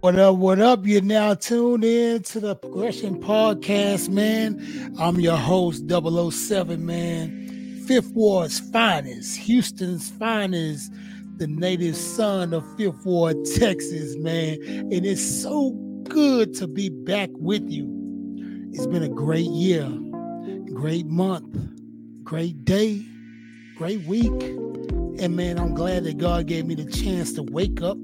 What up? What up? You're now tuned in to the Progression Podcast, man. I'm your host, 007, man. Fifth Ward's finest, Houston's finest, the native son of Fifth Ward, Texas, man. And it's so good to be back with you. It's been a great year, great month, great day, great week. And man, I'm glad that God gave me the chance to wake up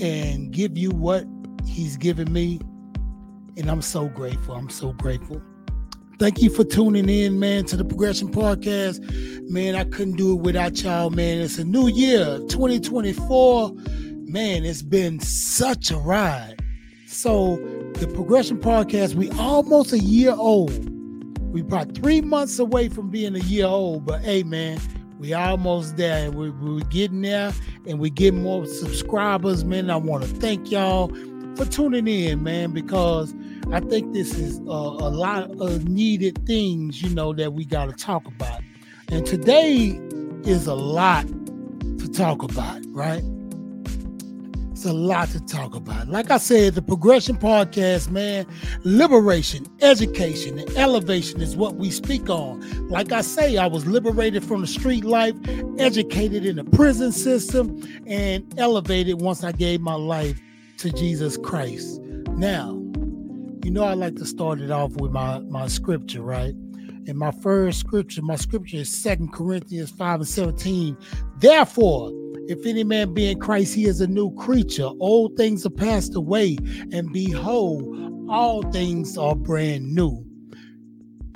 and give you what he's given me. And I'm so grateful. I'm so grateful. Thank you for tuning in, man, to the Progression Podcast. Man, I couldn't do it without y'all, man. It's a new year, 2024. Man, it's been such a ride. So, the Progression Podcast, we almost a year old. We about three months away from being a year old, but hey, man, we almost there. We, we're getting there and we get more subscribers, man. I want to thank y'all for tuning in, man, because I think this is a, a lot of needed things, you know, that we got to talk about. And today is a lot to talk about, right? A lot to talk about. Like I said, the Progression Podcast, man, liberation, education, and elevation is what we speak on. Like I say, I was liberated from the street life, educated in the prison system, and elevated once I gave my life to Jesus Christ. Now, you know, I like to start it off with my, my scripture, right? And my first scripture, my scripture is Second Corinthians 5 and 17. Therefore, if any man be in Christ, he is a new creature. Old things are passed away, and behold, all things are brand new.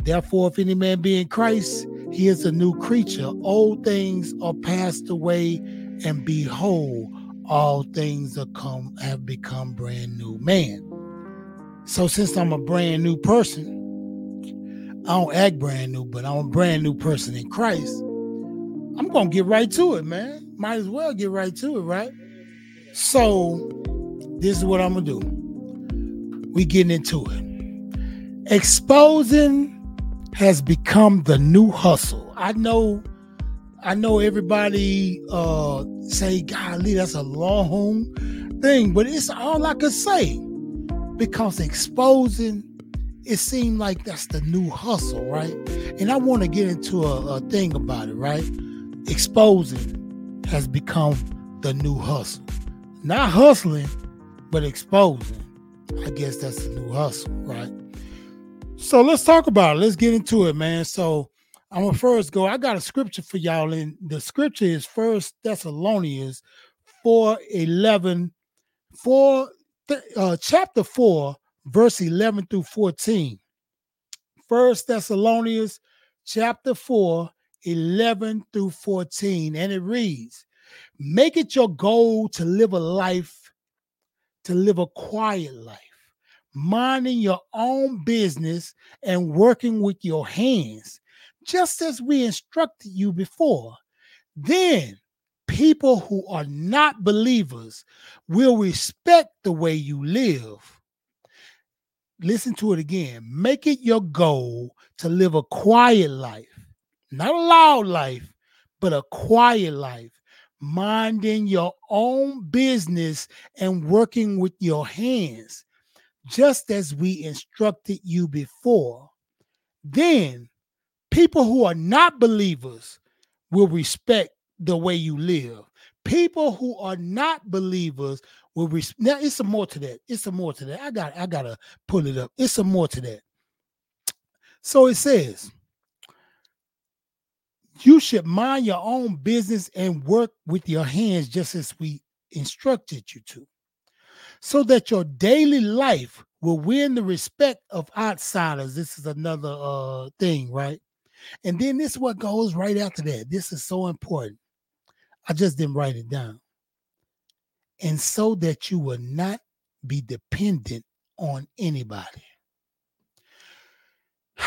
Therefore, if any man be in Christ, he is a new creature. Old things are passed away, and behold, all things are come have become brand new. Man. So since I'm a brand new person, I don't act brand new, but I'm a brand new person in Christ. I'm gonna get right to it, man might as well get right to it, right? So this is what I'm gonna do. We getting into it. Exposing has become the new hustle. I know, I know everybody uh say, golly, that's a long thing, but it's all I could say. Because exposing, it seemed like that's the new hustle, right? And I want to get into a, a thing about it, right? Exposing has become the new hustle. Not hustling, but exposing. I guess that's the new hustle, right? So let's talk about it. Let's get into it, man. So I'm gonna first go. I got a scripture for y'all, and the scripture is First Thessalonians 4 11, 4, uh, chapter 4, verse 11 through 14. First Thessalonians chapter 4, 11 through 14. And it reads, Make it your goal to live a life, to live a quiet life, minding your own business and working with your hands, just as we instructed you before. Then people who are not believers will respect the way you live. Listen to it again. Make it your goal to live a quiet life not a loud life, but a quiet life, minding your own business and working with your hands, just as we instructed you before. Then people who are not believers will respect the way you live. People who are not believers will respect. Now, it's some more to that. It's some more to that. I got. I gotta pull it up. It's some more to that. So it says, you should mind your own business and work with your hands just as we instructed you to, so that your daily life will win the respect of outsiders. This is another uh, thing, right? And then this is what goes right after that. This is so important. I just didn't write it down. And so that you will not be dependent on anybody.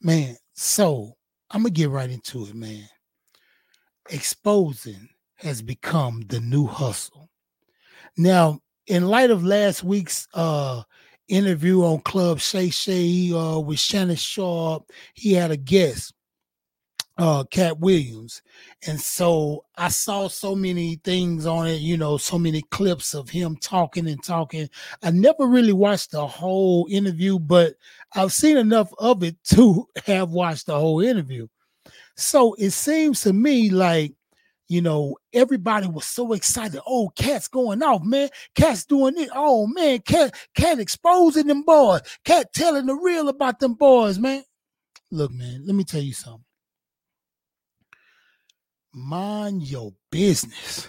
Man, so I'm gonna get right into it, man. Exposing has become the new hustle. Now, in light of last week's uh interview on Club Shay Shay uh, with Shannon Sharpe, he had a guest. Uh Katt Williams. And so I saw so many things on it, you know, so many clips of him talking and talking. I never really watched the whole interview, but I've seen enough of it to have watched the whole interview. So it seems to me like you know, everybody was so excited. Oh, Katt's going off, man. Katt's doing it. Oh man, Katt, Katt exposing them boys. Katt telling the real about them boys, man. Look, man, let me tell you something mind your business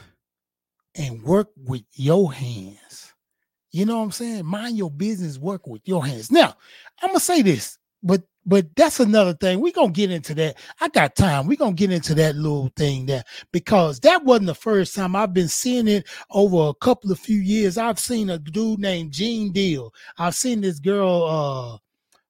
and work with your hands. You know what I'm saying? Mind your business, work with your hands. Now, I'm gonna say this, but but that's another thing. We're gonna get into that. I got time. We're gonna get into that little thing there because that wasn't the first time I've been seeing it over a couple of few years. I've seen a dude named Gene Deal. I've seen this girl, uh,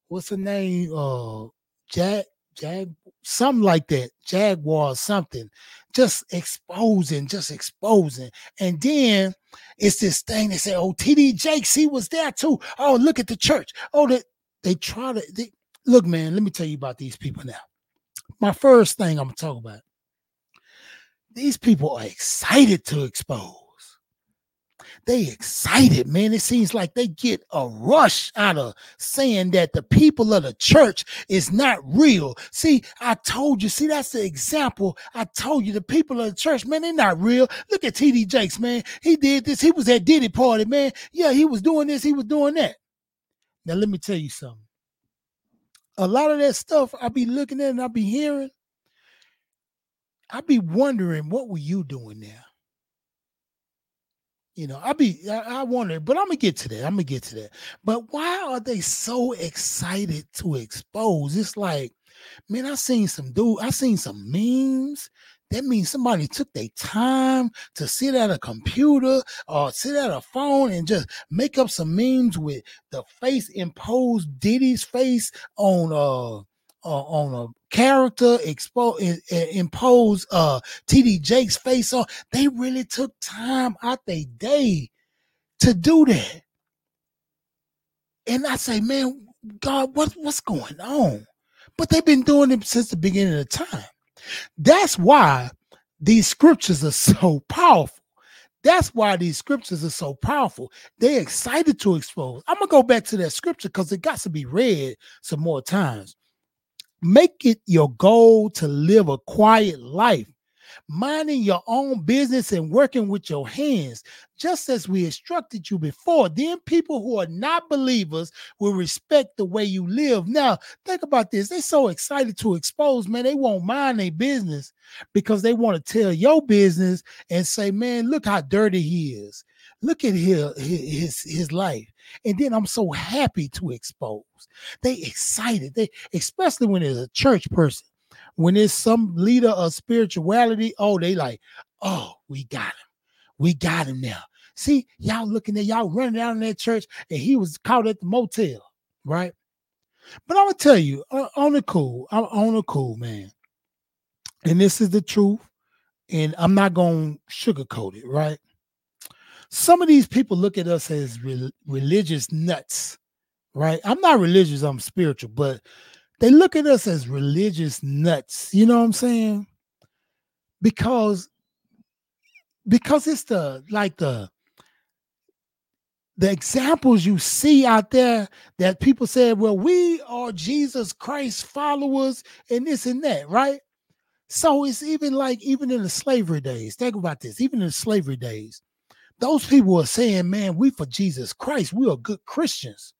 what's her name? Uh Jack Jag something like that, Jaguar something, just exposing, just exposing. And then it's this thing they say, oh, TD Jakes, he was there too. Oh, look at the church. Oh, they, they try to they, look, man. Let me tell you about these people now. My first thing I'm gonna talk about. These people are excited to expose they excited, man. It seems like they get a rush out of saying that the people of the church is not real. See, I told you, see, that's the example. I told you the people of the church, man, they're not real. Look at TD Jakes, man. He did this. He was at Diddy party, man. Yeah, he was doing this, he was doing that. Now, let me tell you something. A lot of that stuff I be looking at and I be hearing, I be wondering, what were you doing there? You know, I be I, I wonder, but I'm gonna get to that. I'm gonna get to that. But why are they so excited to expose? It's like, man, I seen some dude, I seen some memes. That means somebody took their time to sit at a computer or sit at a phone and just make up some memes with the face imposed Diddy's face on uh uh, on a character expose impose uh TD Jakes face on they really took time out their day to do that and I say man God what what's going on but they've been doing it since the beginning of time that's why these scriptures are so powerful that's why these scriptures are so powerful. They're excited to expose. I'm gonna go back to that scripture because it got to be read some more times. Make it your goal to live a quiet life, minding your own business and working with your hands, just as we instructed you before. Then people who are not believers will respect the way you live. Now, think about this. They're so excited to expose, man. They won't mind their business because they want to tell your business and say, man, look how dirty he is. Look at his, his, his life. And then I'm so happy to expose. They excited. They especially when it's a church person. When it's some leader of spirituality, oh, they like, oh, we got him. We got him now. See, y'all looking at y'all running out in that church, and he was caught at the motel, right? But I'm gonna tell you, on the cool, I'm on the cool, man. And this is the truth, and I'm not gonna sugarcoat it, right? Some of these people look at us as re- religious nuts, right? I'm not religious, I'm spiritual, but they look at us as religious nuts. You know what I'm saying? Because because it's the like the the examples you see out there that people say, well, we are Jesus Christ followers and this and that, right? So it's even like even in the slavery days. Think about this. Even in the slavery days, those people are saying, man, we for Jesus Christ, we are good Christians.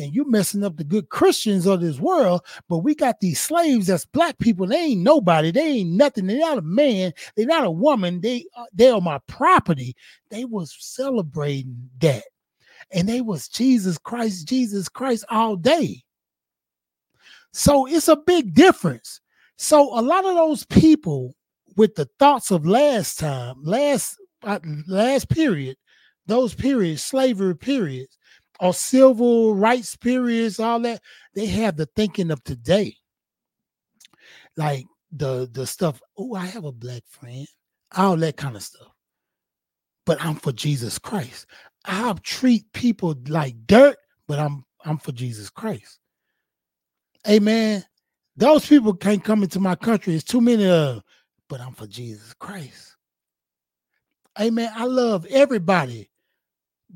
And you messing up the good Christians of this world, but we got these slaves that's black people. They ain't nobody. They ain't nothing. They're not a man. They're not a woman. They uh, they are my property. They was celebrating that, and they was Jesus Christ, Jesus Christ all day. So it's a big difference. So a lot of those people with the thoughts of last time, last Uh, last period, those periods, slavery periods, or civil rights periods, all that, they have the thinking of today. Like the the stuff, oh, I have a black friend, all that kind of stuff. But I'm for Jesus Christ. I'll treat people like dirt, but I'm I'm for Jesus Christ. Amen. Those people can't come into my country. It's too many of but I'm for Jesus Christ. Amen. I love everybody,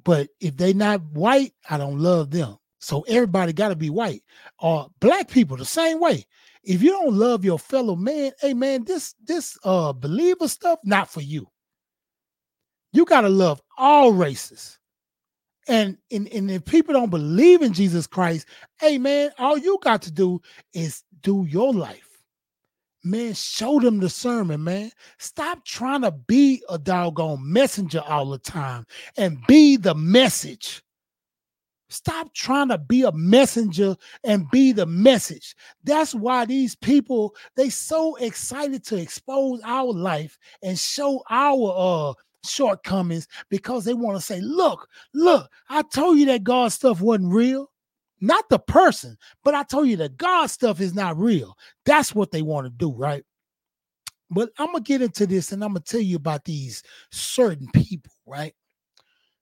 but if they not white, I don't love them. So everybody got to be white. Or black people the same way. If you don't love your fellow man, hey man, this this uh believer stuff not for you. You got to love all races. And, and, and if people don't believe in Jesus Christ, hey man, all you got to do is do your life. Man, show them the sermon, man. Stop trying to be a doggone messenger all the time and be the message. Stop trying to be a messenger and be the message. That's why these people they so excited to expose our life and show our uh shortcomings because they want to say, look, look, I told you that God stuff wasn't real. Not the person, but I told you that God stuff is not real. That's what they want to do, right? But I'm to get into this and I'm to tell you about these certain people, right?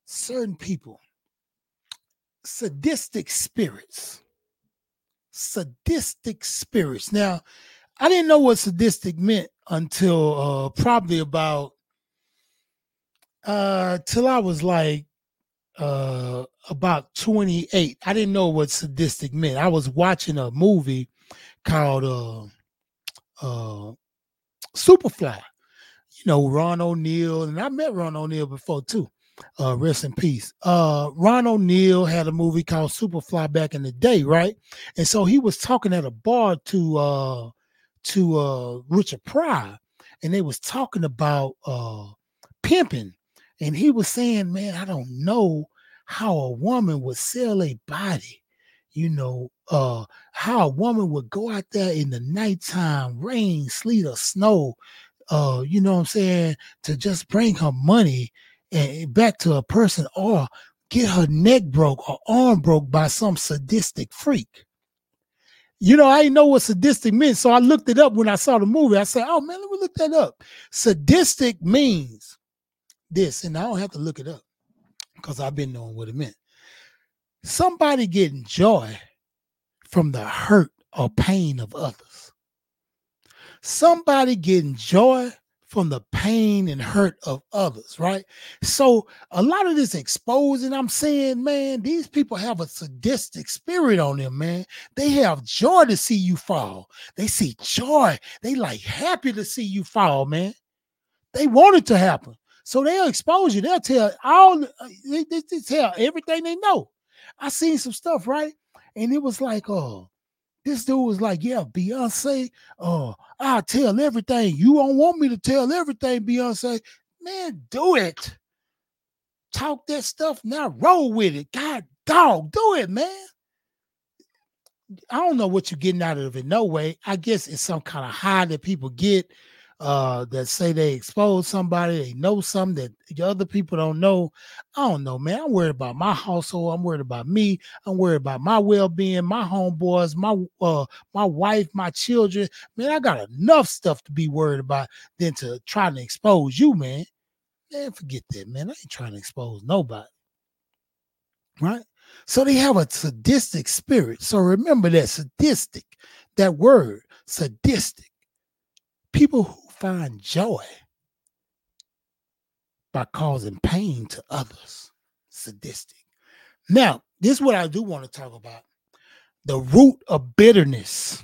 Certain people, sadistic spirits. Sadistic spirits. Now, I didn't know what sadistic meant until uh, probably about uh till I was like uh about 28. I didn't know what sadistic meant. I was watching a movie called uh uh Superfly. You know, Ron O'Neal, and I met Ron O'Neal before too. Uh rest in peace. Uh Ron O'Neal had a movie called Superfly back in the day, right? And so he was talking at a bar to uh to uh Richard Pryor, and they was talking about uh pimping and he was saying, man, I don't know how a woman would sell a body, you know, uh, how a woman would go out there in the nighttime, rain, sleet, or snow, uh, you know what I'm saying, to just bring her money and back to a person or get her neck broke or arm broke by some sadistic freak. You know, I didn't know what sadistic meant. So I looked it up when I saw the movie. I said, oh man, let me look that up. Sadistic means this, and I don't have to look it up because I've been knowing what it meant. Somebody getting joy from the hurt or pain of others. Somebody getting joy from the pain and hurt of others, right? So a lot of this exposing, I'm saying, man, these people have a sadistic spirit on them, man. They have joy to see you fall. They see joy. They like happy to see you fall, man. They want it to happen. So they'll expose you. They'll tell all they, they, tell everything they know. I seen some stuff, right? And it was like, oh, this dude was like, yeah, Beyonce, oh, I'll tell everything. You don't want me to tell everything, Beyonce. Man, do it. Talk that stuff now, roll with it. God dog, do it, man. I don't know what you're getting out of it. No way. I guess it's some kind of high that people get uh, that say they expose somebody, they know something that the other people don't know. I don't know, man. I'm worried about my household. I'm worried about me. I'm worried about my well-being, my homeboys, my uh, my wife, my children. Man, I got enough stuff to be worried about than to try to expose you, man. Man, forget that, man. I ain't trying to expose nobody. Right? So they have a sadistic spirit. So remember that sadistic, that word, sadistic. People who find joy by causing pain to others. Sadistic. Now, this is what I do want to talk about the root of bitterness.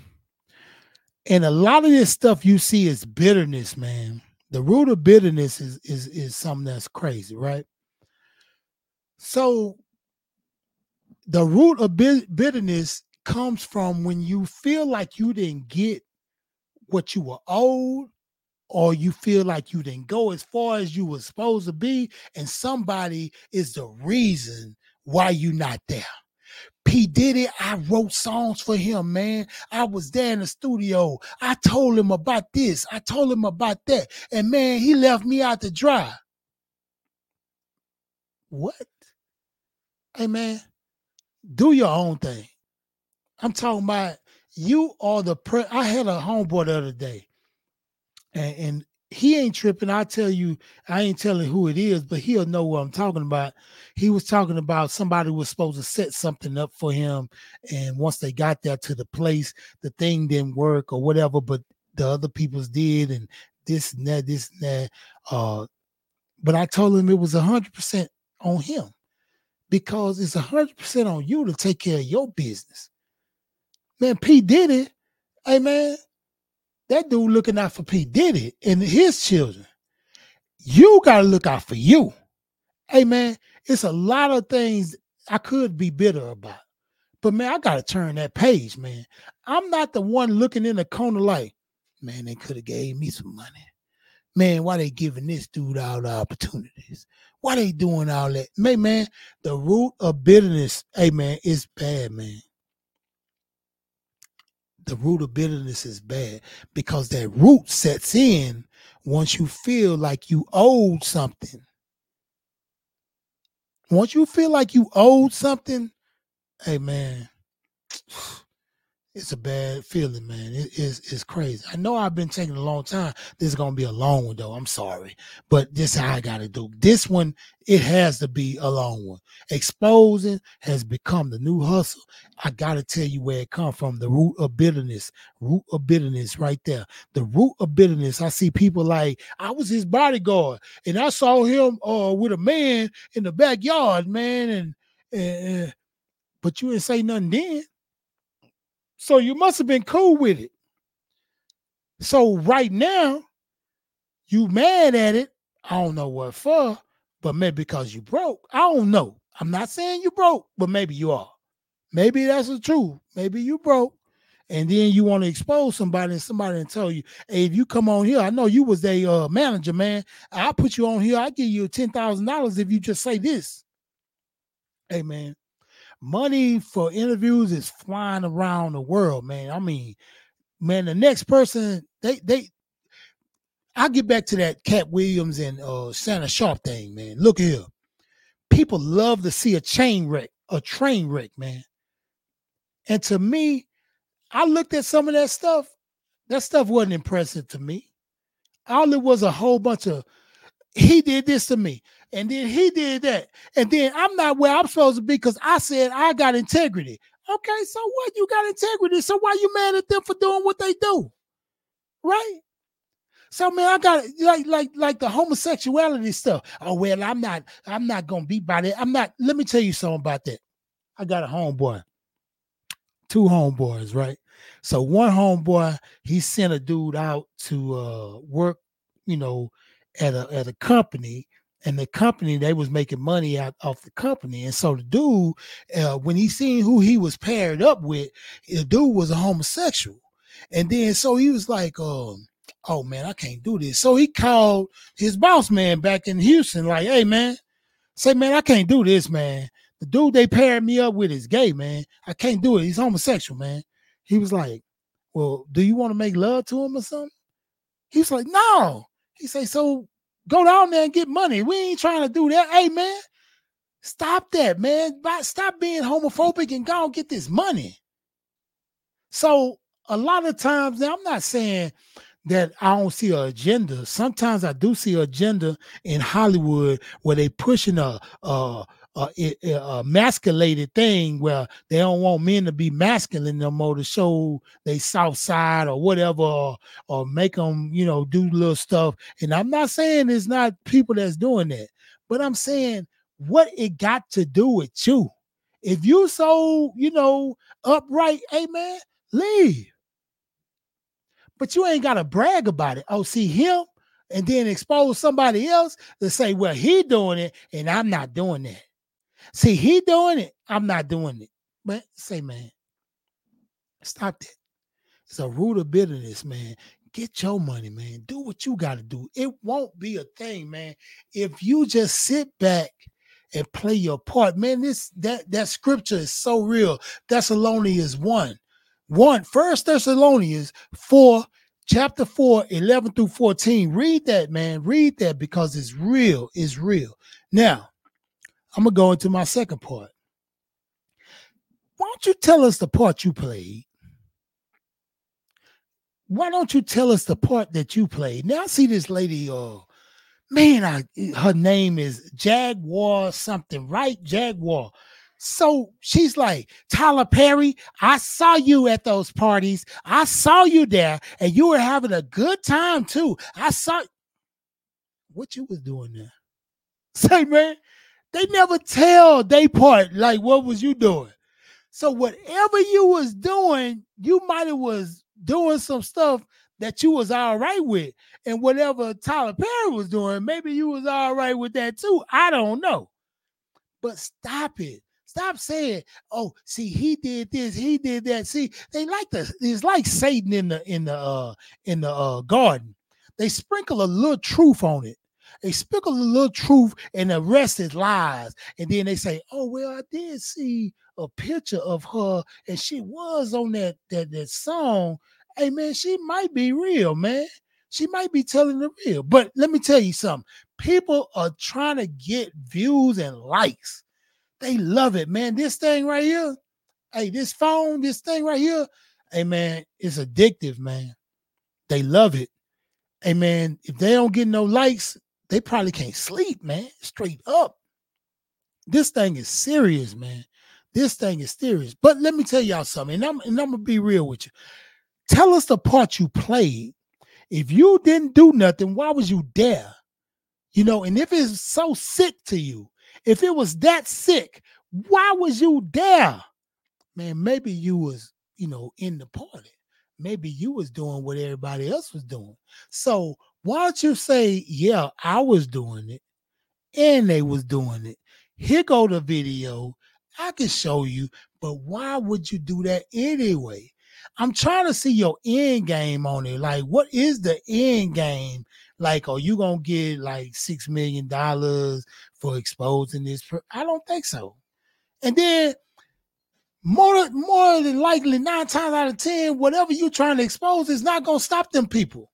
And a lot of this stuff you see is bitterness, man. The root of bitterness is is is something that's crazy, right? So the root of bitterness comes from when you feel like you didn't get what you were owed or you feel like you didn't go as far as you were supposed to be, and somebody is the reason why you not there. P. Diddy, I wrote songs for him, man. I was there in the studio. I told him about this. I told him about that. And man, he left me out to dry. What? Hey, man, do your own thing. I'm talking about you are the pre- I had a homeboy the other day and, and he ain't tripping. I tell you, I ain't telling who it is, but he'll know what I'm talking about. He was talking about somebody was supposed to set something up for him, and once they got there to the place, the thing didn't work or whatever, but the other people's did, and this and that, this and that. Uh, but I told him it was hundred percent on him because it's hundred percent on you to take care of your business. Man, P Diddy. Hey man, that dude looking out for P Diddy and his children. You got to look out for you. Hey, man, it's a lot of things I could be bitter about. But, man, I got to turn that page, man. I'm not the one looking in the corner like, man, they could have gave me some money. Man, why they giving this dude all the opportunities? Why they doing all that? Man, man, the root of bitterness, hey, man, is bad, man the root of bitterness is bad because that root sets in once you feel like you owed something. Once you feel like you owed something, hey man, it's a bad feeling, man. It is it's crazy. I know I've been taking a long time. This is gonna be a long one though. I'm sorry. But this how I gotta do. This one, it has to be a long one. Exposing has become the new hustle. I gotta tell you where it come from. The root of bitterness. Root of bitterness right there. The root of bitterness. I see people like I was his bodyguard and I saw him uh with a man in the backyard, man, and, and but you didn't say nothing then. So you must have been cool with it. So right now, you mad at it. I don't know what for, but maybe because you broke. I don't know. I'm not saying you broke, but maybe you are. Maybe that's the truth. Maybe you broke. And then you want to expose somebody and somebody and tell you, hey, if you come on here, I know you was a uh, manager, man. I'll put you on here. I'll give you $10,000 if you just say this. Hey, man, money for interviews is flying around the world, man. I mean, man, the next person they they I'll get back to that Katt Williams and uh Shannon Sharpe thing, man. Look here. People love to see a chain wreck, a train wreck, man. And to me, I looked at some of that stuff. That stuff wasn't impressive to me. All it was a whole bunch of he did this to me and then he did that. And then i'm not where i'm supposed to be because i said i got integrity. Okay so what? You got integrity. So why you mad at them for doing what they do? Right? So man i got like like like the homosexuality stuff. Oh well i'm not i'm not gonna be by that. I'm not let me tell you something about that. I got a homeboy. Two homeboys right? So one homeboy he sent a dude out to uh work you know at a at a company and the company they was making money out of the company. And so the dude uh, when he seen who he was paired up with the dude was a homosexual. And then so he was like um oh man i can't do this. So he called his boss man back in houston like hey man say man i can't do this man. The dude they paired me up with is gay man. I can't do it. He's homosexual man. He was like well do you want to make love to him or something? He was like no. He say, so go down there and get money. We ain't trying to do that. Hey, man, stop that, man. Stop being homophobic and go get this money. So a lot of times, now I'm not saying that I don't see an agenda. Sometimes I do see an agenda in Hollywood where they pushing a, a a, a, masculated thing where they don't want men to be masculine no more to show they south side or whatever or, or make them you know do little stuff. And i'm not saying it's not people that's doing that but i'm saying what it got to do with you. If you so you know upright hey man leave. But you ain't got to brag about it. Oh see him and then expose somebody else to say well he doing it and i'm not doing that See, he doing it. I'm not doing it. But say, man, stop that. It's a root of bitterness, man. Get your money, man. Do what you got to do. It won't be a thing, man. If you just sit back and play your part, man, this that that scripture is so real. Thessalonians 1. 1. First Thessalonians 4, chapter 4, 11 through 14. Read that, man. Read that because it's real. It's real. Now, I'm gonna go into my second part. Why don't you tell us the part you played? why don't you tell us the part that you played? Now I see this lady, uh, man, I her name is Jaguar something, right? Jaguar. So she's like, Tyler Perry, I saw you at those parties. I saw you there, and you were having a good time too. I saw what you was doing there. Say, man, they never tell they part like what was you doing. So whatever you was doing, you might have was doing some stuff that you was all right with. And whatever Tyler Perry was doing, maybe you was all right with that too. I don't know. But stop it. Stop saying, "Oh, see, he did this, he did that." See, they like the it's like Satan in the in the uh in the uh garden. They sprinkle a little truth on it. They sprinkle a little truth and the rest is lies. And then they say, "Oh, well, I did see a picture of her, and she was on that that that song." Hey, man, she might be real, man. She might be telling the real. But let me tell you something. People are trying to get views and likes. They love it, man. This thing right here, hey, this phone, this thing right here, hey, man, it's addictive, man. They love it. Hey, man, if they don't get no likes, they probably can't sleep, man. Straight up. This thing is serious, man. This thing is serious. But let me tell y'all something, and I'm, and I'm gonna be real with you. Tell us the part you played. If you didn't do nothing, why was you there? You know, and if it's so sick to you, if it was that sick, why was you there? Man, maybe you was, you know, in the party. Maybe you was doing what everybody else was doing. So why don't you say, yeah, I was doing it and they was doing it. Here go the video. I can show you, but why would you do that anyway? I'm trying to see your end game on it. Like, what is the end game? Like, are you gonna get like six million dollars for exposing this? I don't think so. And then more more than likely, nine times out of ten, whatever you're trying to expose is not gonna stop them people.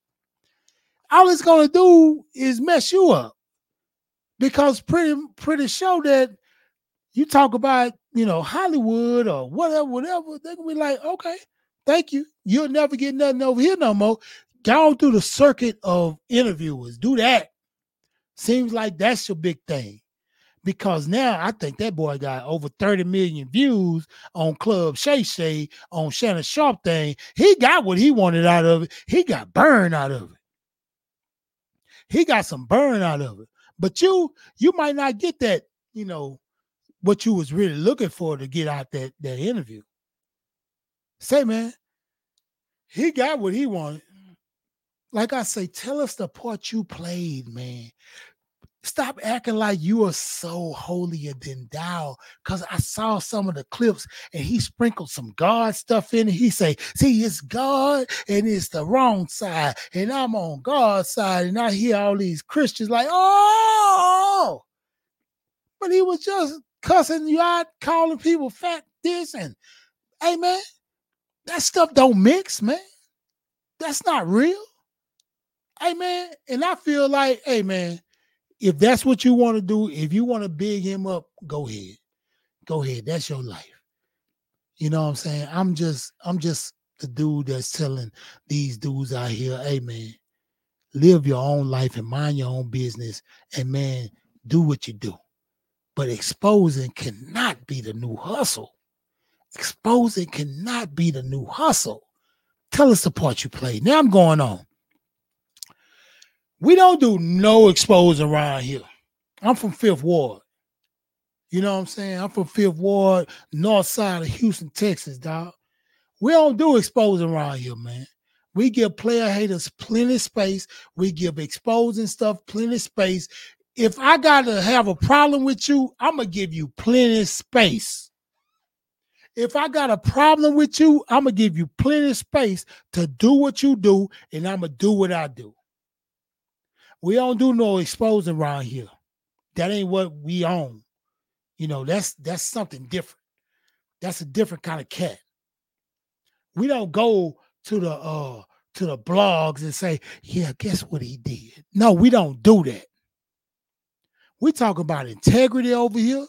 All it's gonna do is mess you up. Because pretty pretty sure that you talk about, you know, Hollywood or whatever, whatever, they're gonna be like, okay, thank you. You'll never get nothing over here no more. Go through the circuit of interviewers. Do that. Seems like that's your big thing. Because now I think that boy got over 30 million views on Club Shay Shay on Shannon Sharpe thing. He got what he wanted out of it. He got burned out of it. He got some burn out of it. But you, you might not get that, you know, what you was really looking for to get out that that interview. Say, man, he got what he wanted like I say, tell us the part you played, man. Stop acting like you are so holier than thou. Cause I saw some of the clips and he sprinkled some God stuff in it. He say, see, it's God and it's the wrong side. And I'm on God's side. And I hear all these Christians like, oh, but he was just cussing you out, calling people fat this and hey man, that stuff don't mix, man. That's not real. Hey man, and I feel like, hey man, if that's what you want to do, if you want to big him up, go ahead. Go ahead. That's your life. You know what I'm saying? I'm just, I'm just the dude that's telling these dudes out here, hey man, live your own life and mind your own business. And man, do what you do. But exposing cannot be the new hustle. Exposing cannot be the new hustle. Tell us the part you played. Now I'm going on. We don't do no exposing around here. I'm from Fifth Ward. You know what I'm saying? I'm from Fifth Ward, north side of Houston, Texas, dog. We don't do exposing around here, man. We give player haters plenty space. We give exposing stuff plenty space. If I gotta have a problem with you, I'm gonna give you plenty space. If I got a problem with you, I'm gonna give you plenty space to do what you do, and I'm gonna do what I do. We don't do no exposing around here. That ain't what we own. You know, that's that's something different. That's a different kind of cat. We don't go to the uh to the blogs and say, yeah, guess what he did? No, we don't do that. We talk about integrity over here,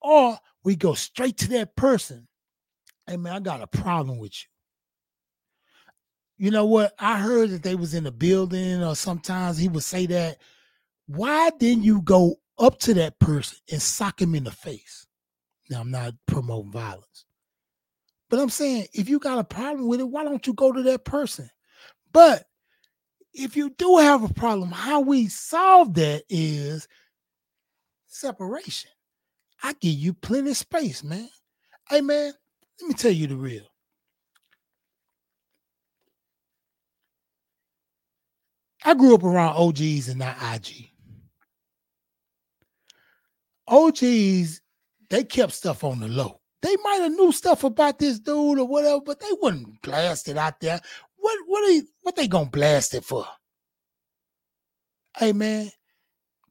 or we go straight to that person. Hey man, I got a problem with you. You know what? I heard that they was in a building, or sometimes he would say that. Why didn't you go up to that person and sock him in the face? Now I'm not promoting violence. But I'm saying if you got a problem with it, why don't you go to that person? But if you do have a problem, how we solve that is separation. I give you plenty of space, man. Hey man, let me tell you the real. I grew up around OGs and not IG. OGs, they kept stuff on the low. They might have knew stuff about this dude or whatever, but they wouldn't blast it out there. What what are you, what they gonna blast it for? Hey man,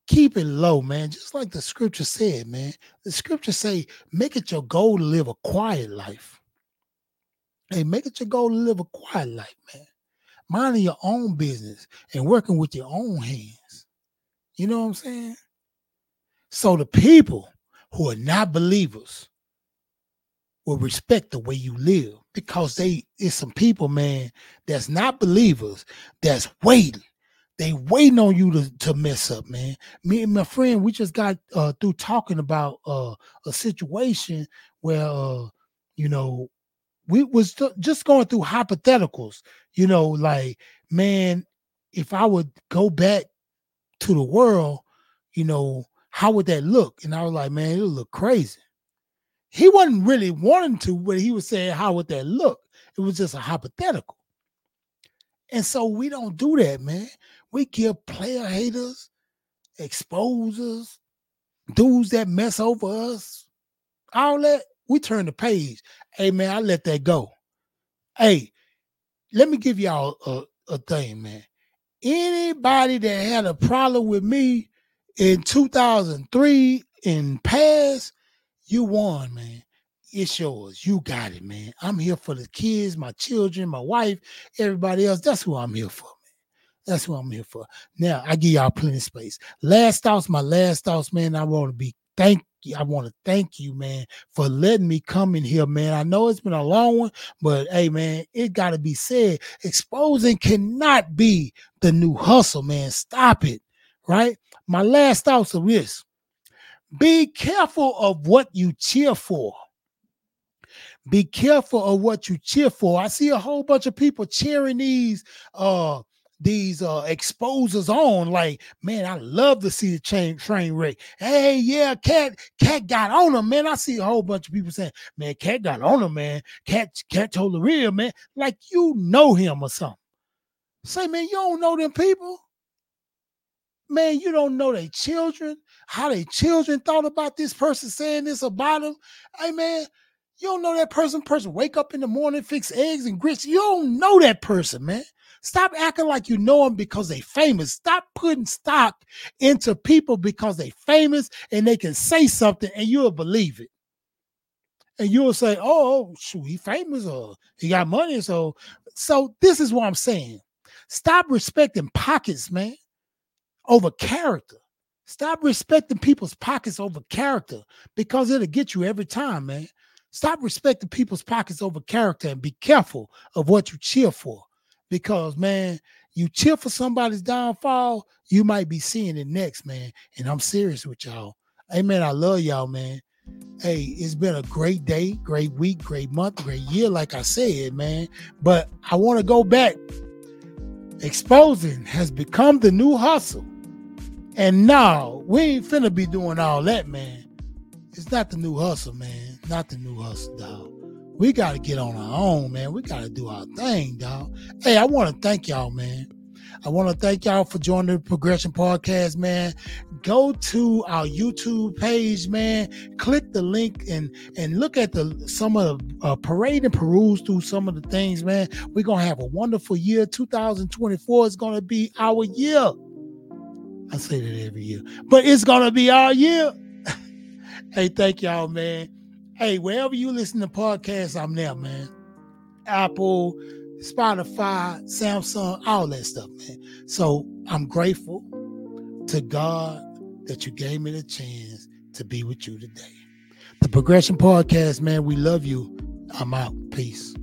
keep it low, man. Just like the scripture said, man. The scripture say, make it your goal to live a quiet life. Hey, make it your goal to live a quiet life, man. Minding your own business and working with your own hands. You know what I'm saying? So the people who are not believers will respect the way you live because they it's some people, man, that's not believers that's waiting. They waiting on you to, to mess up, man. Me and my friend, we just got uh, through talking about uh, a situation where uh, you know we was t- just going through hypotheticals. You know, like man, if I would go back to the world, you know, how would that look? And I was like, man, it'll look crazy he wasn't really wanting to, but he was saying, how would that look? It was just a hypothetical. And so we don't do that, man. We give player haters, exposers, dudes that mess over us, all that. We turn the page. Hey, man, I let that go. Hey, let me give y'all a, a thing, man. Anybody that had a problem with me in 2003 in past, you won, man. It's yours. You got it, man. I'm here for the kids, my children, my wife, everybody else. That's who I'm here for, man. That's what I'm here for. Now I give y'all plenty of space. Last thoughts, my last thoughts, man. I want to be thank. I want to thank you, man, for letting me come in here, man. I know it's been a long one, but hey, man, it got to be said. Exposing cannot be the new hustle, man. Stop it, right? My last thoughts are this be careful of what you cheer for. Be careful of what you cheer for. I see a whole bunch of people cheering these uh these uh exposers on like man i love to see the train train wreck hey yeah Katt Katt got on him man i see a whole bunch of people saying man Katt got on him man Katt Katt told the real man like you know him or something say man you don't know them people man, you don't know their children, how their children thought about this person saying this about them. Hey, man, you don't know that person. Person wake up in the morning, fix eggs and grits. You don't know that person, man. Stop acting like you know them because they famous. Stop putting stock into people because they famous and they can say something and you'll believe it. And you'll say, "Oh, shoot, he famous or he got money." So, so this is what I'm saying. Stop respecting pockets, man over character. Stop respecting people's pockets over character because it'll get you every time, man. Stop respecting people's pockets over character and be careful of what you cheer for. Because, man, you cheer for somebody's downfall, you might be seeing it next, man. And I'm serious with y'all. Hey, I love y'all, man. Hey, it's been a great day, great week, great month, great year, like I said, man. But I want to go back. Exposing has become the new hustle. And now we ain't finna be doing all that, man. It's not the new hustle, man. Not the new hustle, dog. We gotta get on our own, man. We gotta do our thing, dog. Hey, I want to thank y'all, man. I want to thank y'all for joining the Progression Podcast, man. Go to our YouTube page, man. Click the link and and look at the some of the uh, parade and peruse through some of the things, man. We're gonna have a wonderful year. 2024 is gonna be our year. I say that every year, but it's gonna be our year. hey, thank y'all, man. Hey, wherever you listen to podcasts, I'm there, man. Apple, Spotify, Samsung, all that stuff, man. So I'm grateful to God that you gave me the chance to be with you today. The Progression Podcast, man, we love you. I'm out. Peace.